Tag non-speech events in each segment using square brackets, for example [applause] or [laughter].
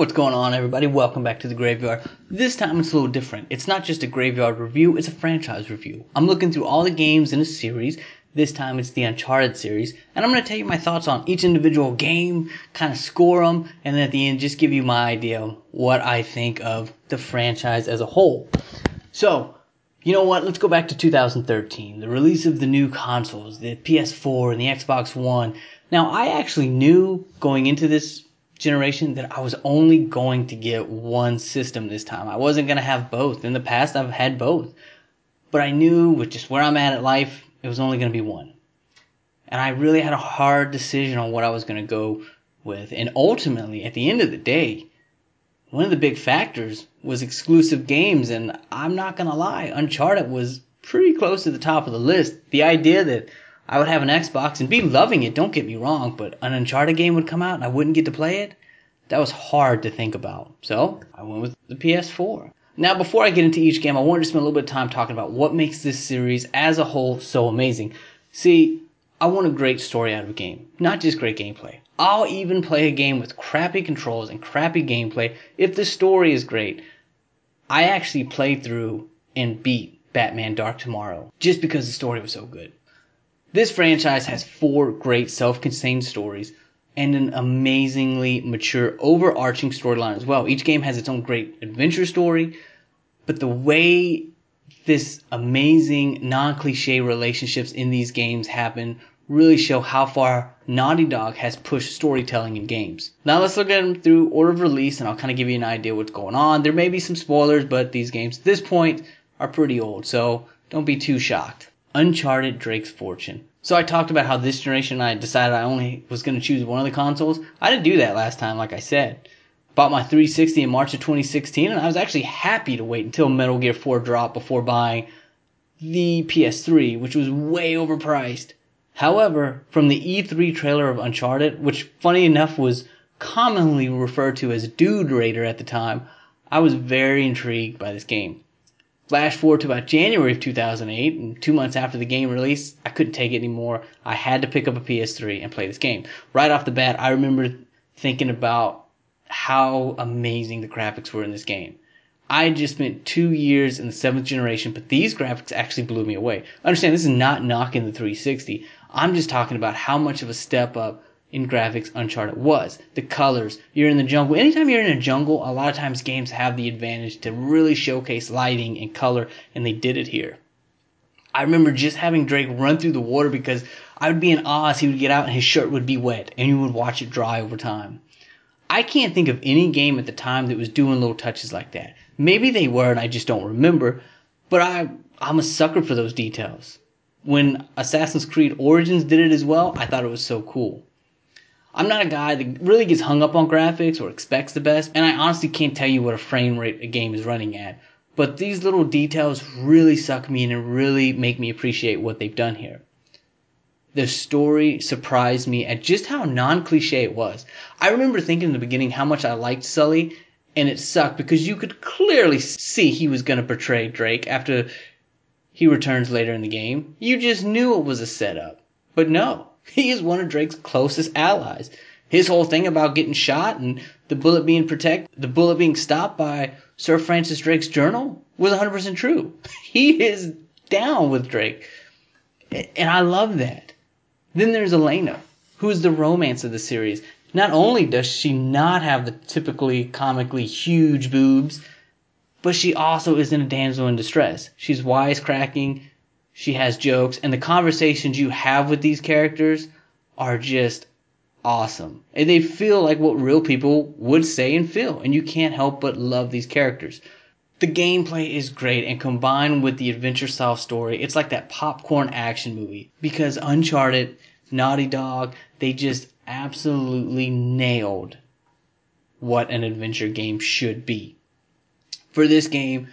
What's going on, everybody? Welcome back to the Graveyard. This time it's a little different. It's not just a Graveyard review, it's a franchise review. I'm looking through all the games in a series. This time it's the Uncharted series. And I'm going to tell you my thoughts on each individual game, kind of score them, and then at the end just give you my idea of what I think of the franchise as a whole. So, you know what? Let's go back to 2013, the release of the new consoles, the PS4 and the Xbox One. Now, I actually knew going into this generation that I was only going to get one system this time. I wasn't going to have both. In the past, I've had both. But I knew with just where I'm at in life, it was only going to be one. And I really had a hard decision on what I was going to go with. And ultimately, at the end of the day, one of the big factors was exclusive games. And I'm not going to lie, Uncharted was pretty close to the top of the list. The idea that I would have an Xbox and be loving it, don't get me wrong, but an Uncharted game would come out and I wouldn't get to play it. That was hard to think about. So I went with the PS4. Now, before I get into each game, I wanted to spend a little bit of time talking about what makes this series as a whole so amazing. See, I want a great story out of a game, not just great gameplay. I'll even play a game with crappy controls and crappy gameplay if the story is great. I actually played through and beat Batman Dark Tomorrow just because the story was so good. This franchise has four great self-contained stories and an amazingly mature overarching storyline as well. Each game has its own great adventure story, but the way this amazing non-cliche relationships in these games happen really show how far Naughty Dog has pushed storytelling in games. Now let's look at them through order of release and I'll kind of give you an idea what's going on. There may be some spoilers, but these games at this point are pretty old, so don't be too shocked. Uncharted Drake's Fortune. So I talked about how this generation I decided I only was going to choose one of the consoles. I didn't do that last time, like I said. Bought my 360 in March of 2016, and I was actually happy to wait until Metal Gear 4 dropped before buying the PS3, which was way overpriced. However, from the E3 trailer of Uncharted, which funny enough was commonly referred to as Dude Raider at the time, I was very intrigued by this game. Flash forward to about January of 2008, and two months after the game release, I couldn't take it anymore. I had to pick up a PS3 and play this game. Right off the bat, I remember thinking about how amazing the graphics were in this game. I had just spent two years in the seventh generation, but these graphics actually blew me away. Understand, this is not knocking the 360. I'm just talking about how much of a step up in graphics Uncharted was. The colors, you're in the jungle. Anytime you're in a jungle, a lot of times games have the advantage to really showcase lighting and color, and they did it here. I remember just having Drake run through the water because I would be in as he would get out and his shirt would be wet, and you would watch it dry over time. I can't think of any game at the time that was doing little touches like that. Maybe they were and I just don't remember, but I, I'm a sucker for those details. When Assassin's Creed Origins did it as well, I thought it was so cool. I'm not a guy that really gets hung up on graphics or expects the best, and I honestly can't tell you what a frame rate a game is running at. But these little details really suck me in and really make me appreciate what they've done here. The story surprised me at just how non cliche it was. I remember thinking in the beginning how much I liked Sully, and it sucked because you could clearly see he was going to betray Drake after he returns later in the game. You just knew it was a setup. But no, he is one of Drake's closest allies. His whole thing about getting shot and the bullet being protect, the bullet being stopped by Sir Francis Drake's journal was 100% true. [laughs] He is down with Drake. And I love that. Then there's Elena, who is the romance of the series. Not only does she not have the typically comically huge boobs, but she also isn't a damsel in distress. She's wisecracking, she has jokes, and the conversations you have with these characters are just awesome. And they feel like what real people would say and feel, and you can't help but love these characters. The gameplay is great, and combined with the adventure style story, it's like that popcorn action movie. Because Uncharted, Naughty Dog, they just absolutely nailed what an adventure game should be. For this game,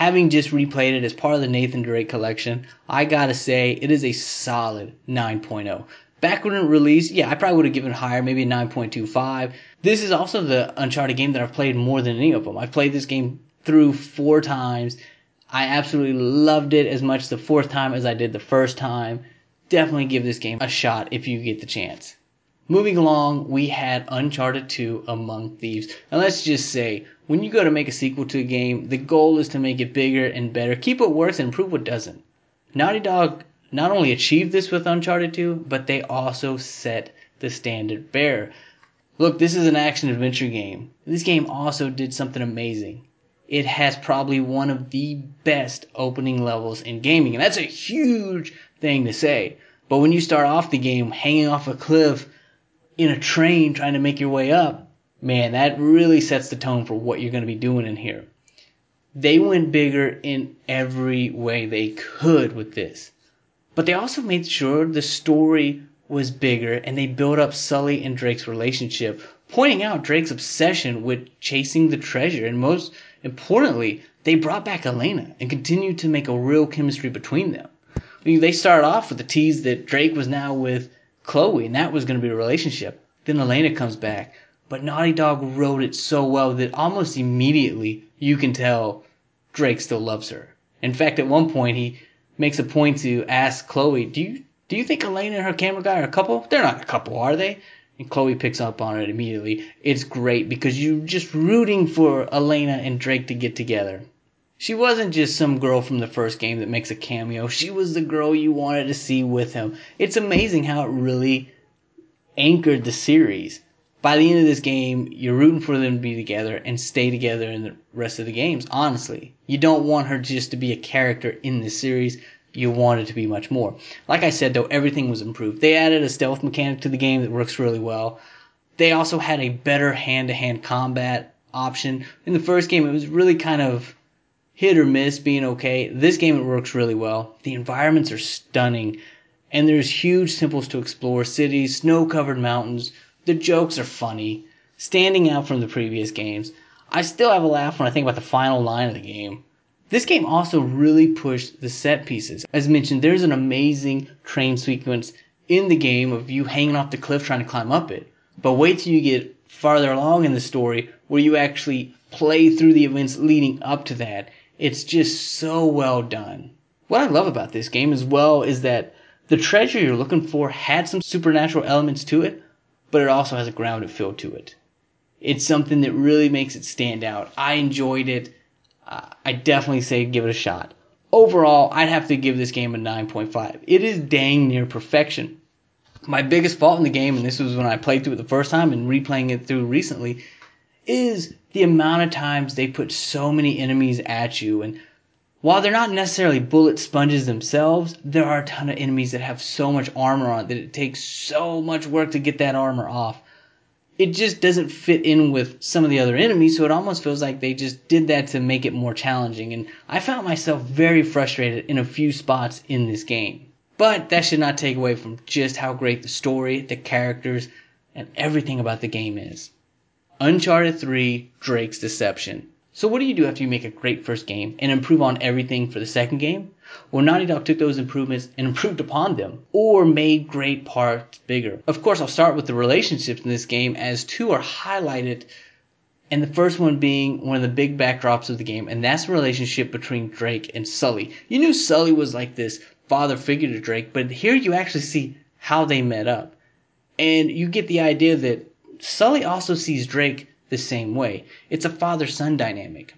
having just replayed it as part of the Nathan Drake collection, I gotta say it is a solid 9.0. Back when it released, yeah, I probably would have given higher, maybe a 9.25. This is also the Uncharted game that I've played more than any of them. I've played this game through four times. I absolutely loved it as much the fourth time as I did the first time. Definitely give this game a shot if you get the chance. Moving along, we had Uncharted 2 Among Thieves. And let's just say, when you go to make a sequel to a game, the goal is to make it bigger and better, keep what works and improve what doesn't. Naughty Dog not only achieved this with Uncharted 2, but they also set the standard bearer. Look, this is an action adventure game. This game also did something amazing. It has probably one of the best opening levels in gaming, and that's a huge thing to say. But when you start off the game hanging off a cliff in a train trying to make your way up, man, that really sets the tone for what you're going to be doing in here. They went bigger in every way they could with this. But they also made sure the story was bigger and they built up Sully and Drake's relationship, pointing out Drake's obsession with chasing the treasure and most importantly, they brought back Elena and continued to make a real chemistry between them. I mean, they started off with the tease that Drake was now with Chloe and that was going to be a relationship. Then Elena comes back. But Naughty Dog wrote it so well that almost immediately you can tell Drake still loves her. In fact, at one point he makes a point to ask Chloe, "Do you do you think Elena and her camera guy are a couple? They're not a couple, are they?" And Chloe picks up on it immediately. It's great because you're just rooting for Elena and Drake to get together. She wasn't just some girl from the first game that makes a cameo. She was the girl you wanted to see with him. It's amazing how it really anchored the series. By the end of this game, you're rooting for them to be together and stay together in the rest of the games, honestly. You don't want her just to be a character in this series you want it to be much more. Like I said, though, everything was improved. They added a stealth mechanic to the game that works really well. They also had a better hand to hand combat option. In the first game, it was really kind of hit or miss being okay. This game, it works really well. The environments are stunning, and there's huge temples to explore, cities, snow covered mountains. The jokes are funny, standing out from the previous games. I still have a laugh when I think about the final line of the game. This game also really pushed the set pieces. As mentioned, there's an amazing train sequence in the game of you hanging off the cliff trying to climb up it. But wait till you get farther along in the story where you actually play through the events leading up to that. It's just so well done. What I love about this game as well is that the treasure you're looking for had some supernatural elements to it, but it also has a grounded feel to it. It's something that really makes it stand out. I enjoyed it uh, I definitely say give it a shot. Overall, I'd have to give this game a 9.5. It is dang near perfection. My biggest fault in the game, and this was when I played through it the first time and replaying it through recently, is the amount of times they put so many enemies at you. And while they're not necessarily bullet sponges themselves, there are a ton of enemies that have so much armor on that it takes so much work to get that armor off it just doesn't fit in with some of the other enemies, so it almost feels like they just did that to make it more challenging. And I found myself very frustrated in a few spots in this game. But that should not take away from just how great the story, the characters, and everything about the game is. Uncharted 3 Drake's Deception. So what do you do after you make a great first game and improve on everything for the second game? Well, Naughty Dog took those improvements and improved upon them, or made great parts bigger. Of course, I'll start with the relationships in this game, as two are highlighted, and the first one being one of the big backdrops of the game, and that's the relationship between Drake and Sully. You knew Sully was like this father figure to Drake, but here you actually see how they met up. And you get the idea that Sully also sees Drake the same way. It's a father son dynamic.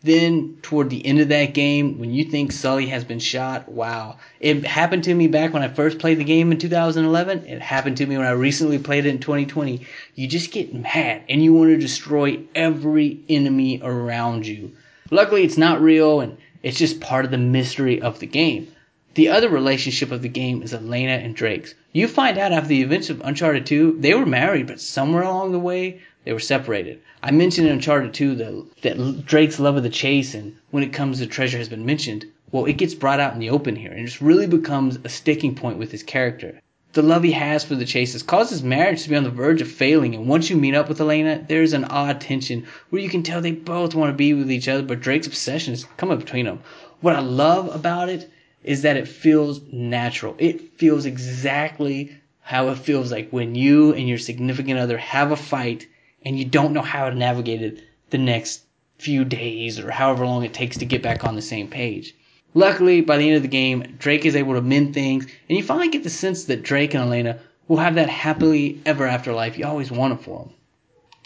Then, toward the end of that game, when you think Sully has been shot, wow. It happened to me back when I first played the game in 2011. It happened to me when I recently played it in 2020. You just get mad and you want to destroy every enemy around you. Luckily, it's not real and it's just part of the mystery of the game. The other relationship of the game is Elena and Drake's. You find out after the events of Uncharted 2, they were married, but somewhere along the way, they were separated. I mentioned in Uncharted 2 that, that Drake's love of the chase and when it comes to treasure has been mentioned. Well, it gets brought out in the open here and just really becomes a sticking point with his character. The love he has for the chases causes marriage to be on the verge of failing, and once you meet up with Elena, there's an odd tension where you can tell they both want to be with each other, but Drake's obsession is coming between them. What I love about it is that it feels natural. It feels exactly how it feels like when you and your significant other have a fight and you don't know how to navigate it the next few days or however long it takes to get back on the same page. Luckily, by the end of the game, Drake is able to mend things, and you finally get the sense that Drake and Elena will have that happily ever after life you always wanted for them.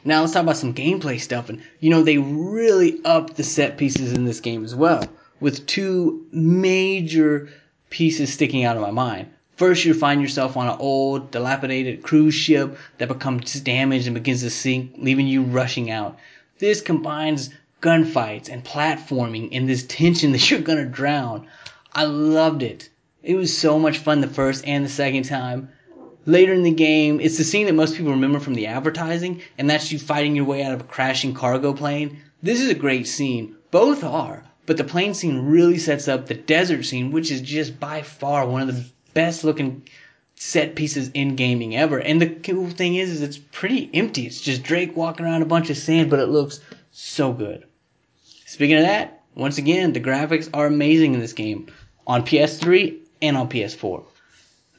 Now let's talk about some gameplay stuff. And you know, they really upped the set pieces in this game as well, with two major pieces sticking out of my mind. First, you find yourself on an old, dilapidated cruise ship that becomes damaged and begins to sink, leaving you rushing out. This combines gunfights and platforming and this tension [laughs] that you're gonna drown. I loved it. It was so much fun the first and the second time. Later in the game, it's the scene that most people remember from the advertising, and that's you fighting your way out of a crashing cargo plane. This is a great scene. Both are, but the plane scene really sets up the desert scene, which is just by far one of the best looking set pieces in gaming ever. And the cool thing is, is it's pretty empty. It's just Drake walking around a bunch of sand, but it looks so good. Speaking of that, once again, the graphics are amazing in this game on PS3 and on PS4.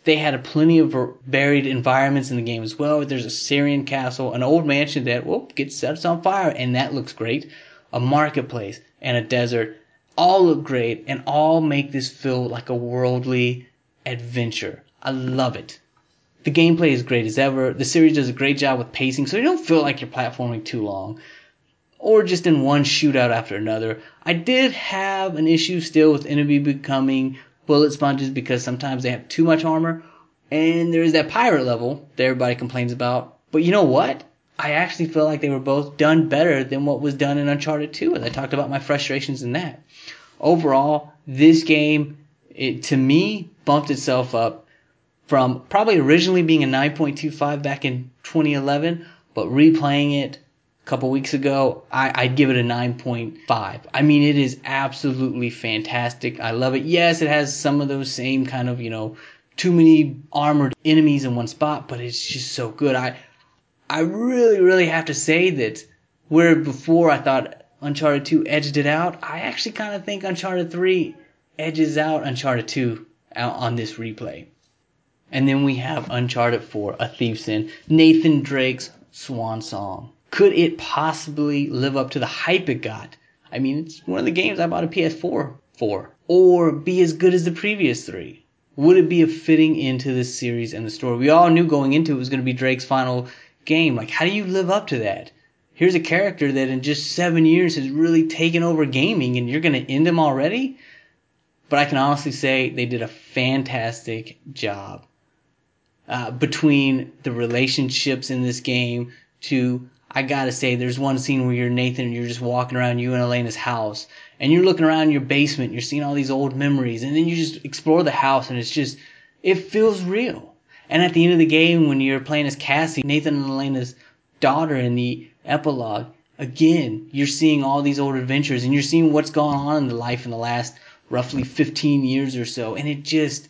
They had a plenty of varied environments in the game as well. There's a Syrian castle, an old mansion that well gets set on fire, and that looks great. A marketplace and a desert, all look great, and all make this feel like a worldly adventure. I love it. The gameplay is great as ever. The series does a great job with pacing, so you don't feel like you're platforming too long or just in one shootout after another. I did have an issue still with enemy becoming bullet sponges because sometimes they have too much armor. And there's that pirate level that everybody complains about. But you know what? I actually feel like they were both done better than what was done in Uncharted 2, and I talked about my frustrations in that. Overall, this game, it, to me, bumped itself up from probably originally being a 9.25 back in 2011, but replaying it a couple weeks ago, I, I'd give it a 9.5. I mean, it is absolutely fantastic. I love it. Yes, it has some of those same kind of, you know, too many armored enemies in one spot, but it's just so good. I, I really, really have to say that where before I thought Uncharted 2 edged it out, I actually kind of think Uncharted 3 edges out Uncharted 2 out on this replay. And then we have Uncharted 4, A Thief's End, Nathan Drake's swan song could it possibly live up to the hype it got? I mean, it's one of the games I bought a PS4 for. Or be as good as the previous three? Would it be a fitting into this series and the story? We all knew going into it was going to be Drake's final game. Like, how do you live up to that? Here's a character that in just seven years has really taken over gaming, and you're going to end him already? But I can honestly say they did a fantastic job. Uh, between the relationships in this game to I gotta say, there's one scene where you're Nathan and you're just walking around you and Elena's house, and you're looking around your basement, you're seeing all these old memories, and then you just explore the house, and it's just, it feels real. And at the end of the game, when you're playing as Cassie, Nathan and Elena's daughter in the epilogue, again, you're seeing all these old adventures, and you're seeing what's gone on in the life in the last roughly 15 years or so, and it just,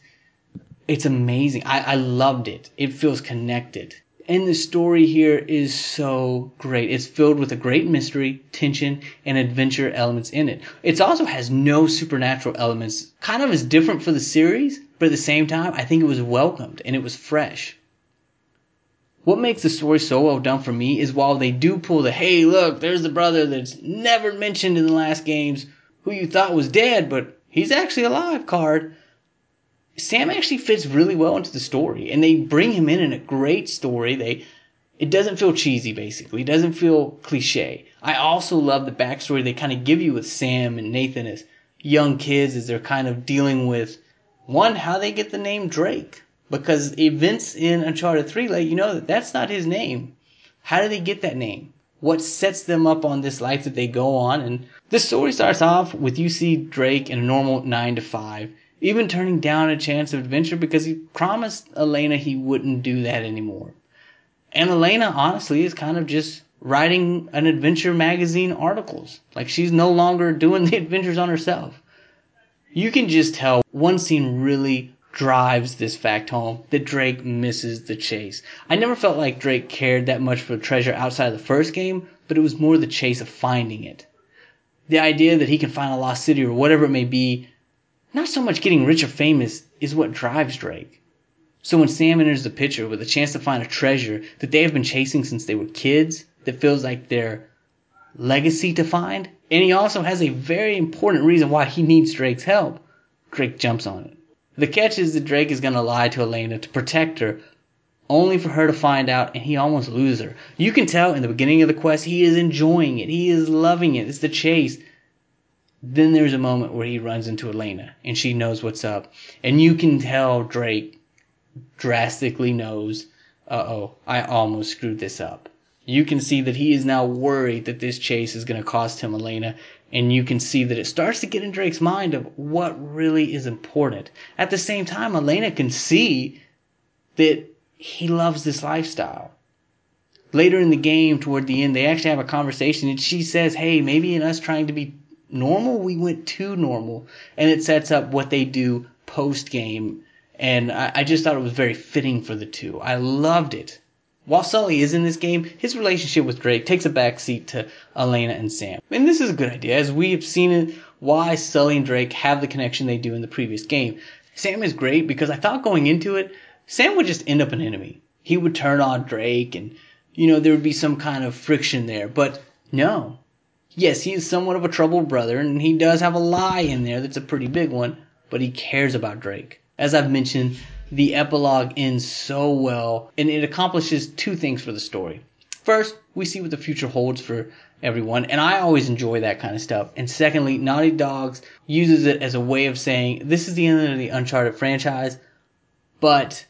it's amazing. I, I loved it. It feels connected. And the story here is so great. It's filled with a great mystery, tension, and adventure elements in it. It also has no supernatural elements. Kind of is different for the series, but at the same time, I think it was welcomed and it was fresh. What makes the story so well done for me is while they do pull the hey, look, there's the brother that's never mentioned in the last games who you thought was dead, but he's actually alive card Sam actually fits really well into the story, and they bring him in in a great story. They it doesn't feel cheesy, basically. It doesn't feel cliche. I also love the backstory they kind of give you with Sam and Nathan as young kids as they're kind of dealing with one how they get the name Drake because events in Uncharted 3 let you know that that's not his name. How do they get that name? What sets them up on this life that they go on? And the story starts off with you see Drake in a normal 9 to 5 even turning down a chance of adventure because he promised Elena he wouldn't do that anymore. And Elena, honestly, is kind of just writing an adventure magazine articles. Like she's no longer doing [laughs] the adventures on herself. You can just tell one scene really drives this fact home that Drake misses the chase. I never felt like Drake cared that much for treasure outside of the first game, but it was more the chase of finding it. The idea that he can find a lost city or whatever it may be not so much getting rich or famous is what drives Drake. So when Sam enters the picture with a chance to find a treasure that they have been chasing since they were kids, that feels like their legacy to find, and he also has a very important reason why he needs Drake's help, Drake jumps on it. The catch is that Drake is going to lie to Elena to protect her, only for her to find out and he almost loses her. You can tell in the beginning of the quest he is enjoying it. He is loving it. It's the chase. Then there's a moment where he runs into Elena and she knows what's up. And you can tell Drake drastically knows, uh oh, I almost screwed this up. You can see that he is now worried that this chase is going to cost him Elena, and you can see that it starts to get in Drake's mind of what really is important. At the same time, Elena can see that he loves this lifestyle. Later in the game, toward the end, they actually have a conversation, and she says, Hey, maybe in us trying to be normal, we went too normal. And it sets up what they do post game. And I, I just thought it was very fitting for the two. I loved it. While Sully is in this game, his relationship with Drake takes a backseat to Elena and Sam. And this is a good idea, as we have seen it why Sully and Drake have the connection they do in the previous game. Sam is great because I thought going into it, Sam would just end up an enemy. He would turn on Drake and, you know, there would be some kind of friction there. But no. Yes, he is somewhat of a troubled brother and he does have a lie in there that's a pretty big one, but he cares about Drake. As I've mentioned, the epilogue ends so well and it accomplishes two things for the story. First, we see what the future holds for everyone, and I always enjoy that kind of stuff. And secondly, Naughty Dogs uses it as a way of saying this is the end of the Uncharted franchise, but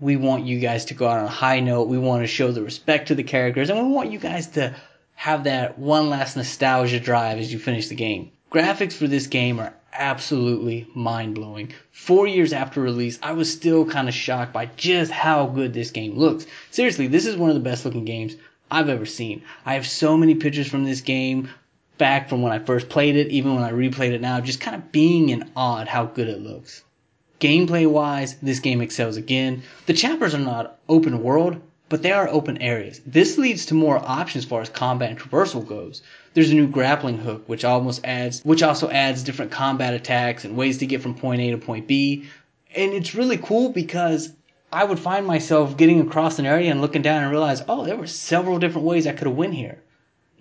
we want you guys to go out on a high note. We want to show the respect to the characters, and we want you guys to have that one last nostalgia drive as you finish the game. Graphics for this game are absolutely mind blowing. Four years after release, I was still kind of shocked by just how good this game looks. Seriously, this is one of the best looking games I've ever seen. I have so many pictures from this game back from when I first played it, even when I replayed it now, just kind of being in awe at how good it looks. Gameplay wise, this game excels again. The chapters are not open world, but they are open areas. This leads to more options as far as combat and traversal goes. There's a new grappling hook, which almost adds, which also adds different combat attacks and ways to get from point A to point B. And it's really cool because I would find myself getting across an area and looking down and realize, oh, there were several different ways I could have went here.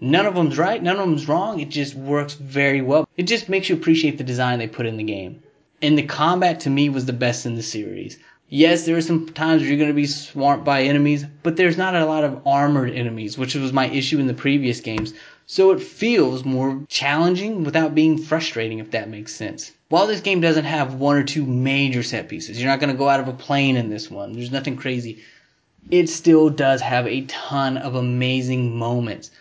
None of them's right, none of them's wrong. It just works very well. It just makes you appreciate the design they put in the game and the combat to me was the best in the series. Yes, there are some times where you're going to be swamped by enemies, but there's not a lot of armored enemies, which was my issue in the previous games. So it feels more challenging without being frustrating, if that makes sense. While this game doesn't have one or two major set pieces, you're not going to go out of a plane in this one. There's nothing crazy. It still does have a ton of amazing moments.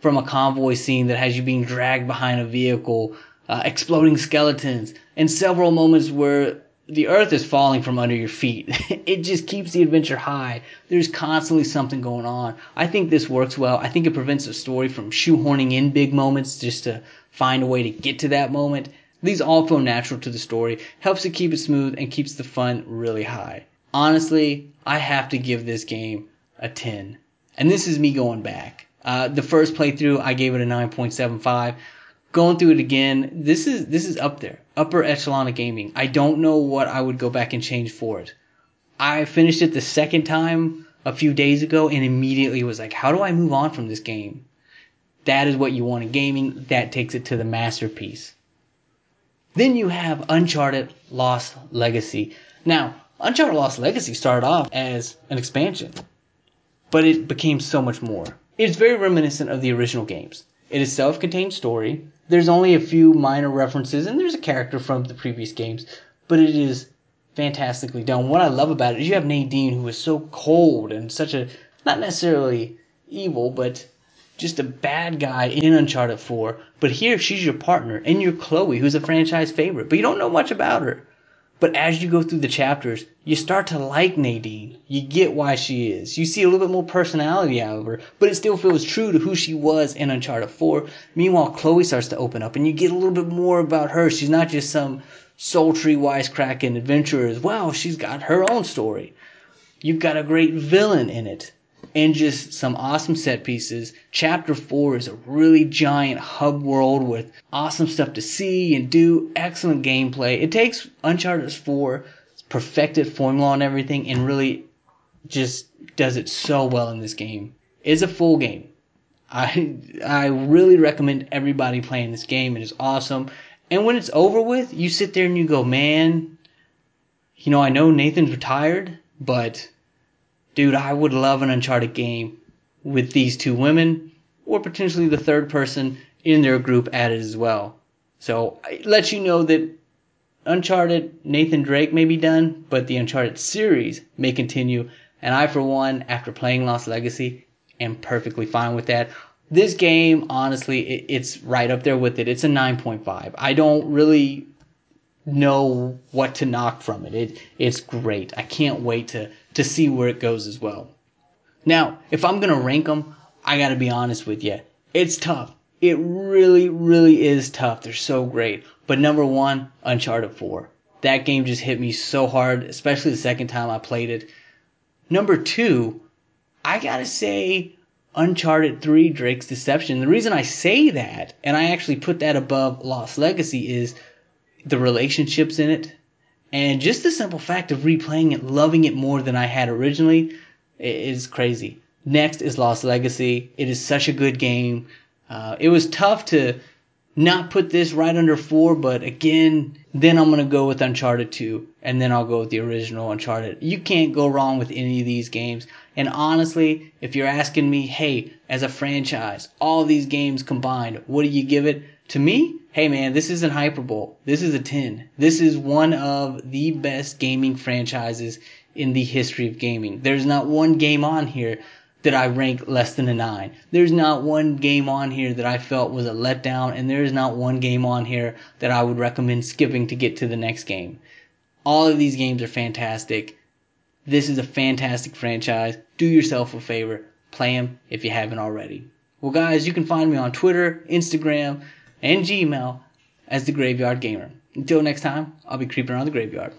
From a convoy scene that has you being dragged behind a vehicle uh, exploding skeletons, and several moments where the earth is falling from under your feet. [laughs] it just keeps the adventure high. There's constantly something going on. I think this works well. I think it prevents the story from shoehorning in big moments just to find a way to get to that moment. These all feel natural to the story, helps it keep it smooth, and keeps the fun really high. Honestly, I have to give this game a 10. And this is me going back. Uh, the first playthrough, I gave it a 9.75 going through it again, this is this is up there, upper echelon of gaming. I don't know what I would go back and change for it. I finished it the second time a few days ago and immediately was like, how do I move on from this game? That is what you want in gaming. That takes it to the masterpiece. Then you have Uncharted Lost Legacy. Now, Uncharted Lost Legacy started off as an expansion, but it became so much more. It's very reminiscent of the original games. It is self-contained story. There's only a few minor references, and there's a character from the previous games, but it is fantastically done. What I love about it is you have Nadine, who is so cold and such a not necessarily evil, but just a bad guy in Uncharted 4. But here she's your partner, and you're Chloe, who's a franchise favorite, but you don't know much about her. But as you go through the chapters, you start to like Nadine. You get why she is. You see a little bit more personality out of her, but it still feels true to who she was in Uncharted 4. Meanwhile, Chloe starts to open up, and you get a little bit more about her. She's not just some sultry, wisecracking adventurer as well. She's got her own story. You've got a great villain in it and just some awesome set pieces. Chapter 4 is a really giant hub world with awesome stuff to see and do, excellent gameplay. It takes Uncharted 4 perfected formula and everything and really just does it so well in this game. It's a full game. I I really recommend everybody playing this game. It is awesome. And when it's over with, you sit there and you go, man, you know, I know Nathan's retired, but dude, I would love an Uncharted game with these two women or potentially the third person in their group added as well. So it lets you know that Uncharted Nathan Drake may be done, but the Uncharted series may continue. And I, for one, after playing Lost Legacy, am perfectly fine with that. This game, honestly, it, it's right up there with it. It's a 9.5. I don't really know what to knock from it. it. It's great. I can't wait to, to see where it goes as well. Now, if I'm going to rank them, I got to be honest with you. It's tough. It really, really is tough. They're so great. But number one, Uncharted 4. That game just hit me so hard, especially the second time I played it. Number two, I gotta say Uncharted 3 Drake's Deception. The reason I say that, and I actually put that above Lost Legacy, is the relationships in it, and just the simple fact of replaying it, loving it more than I had originally, is crazy. Next is Lost Legacy. It is such a good game. Uh, it was tough to not put this right under four, but again, then I'm gonna go with Uncharted 2, and then I'll go with the original Uncharted. You can't go wrong with any of these games. And honestly, if you're asking me, hey, as a franchise, all these games combined, what do you give it? To me, hey man, this isn't hyperbole. This is a 10. This is one of the best gaming franchises in the history of gaming. There's not one game on here that I rank less than a 9. There's not one game on here that I felt was a letdown, and there is not one game on here that I would recommend skipping to get to the next game. All of these games are fantastic. This is a fantastic franchise. Do yourself a favor. Play them if you haven't already. Well, guys, you can find me on Twitter, Instagram, and Gmail as the Graveyard Gamer. Until next time, I'll be creeping around the graveyard.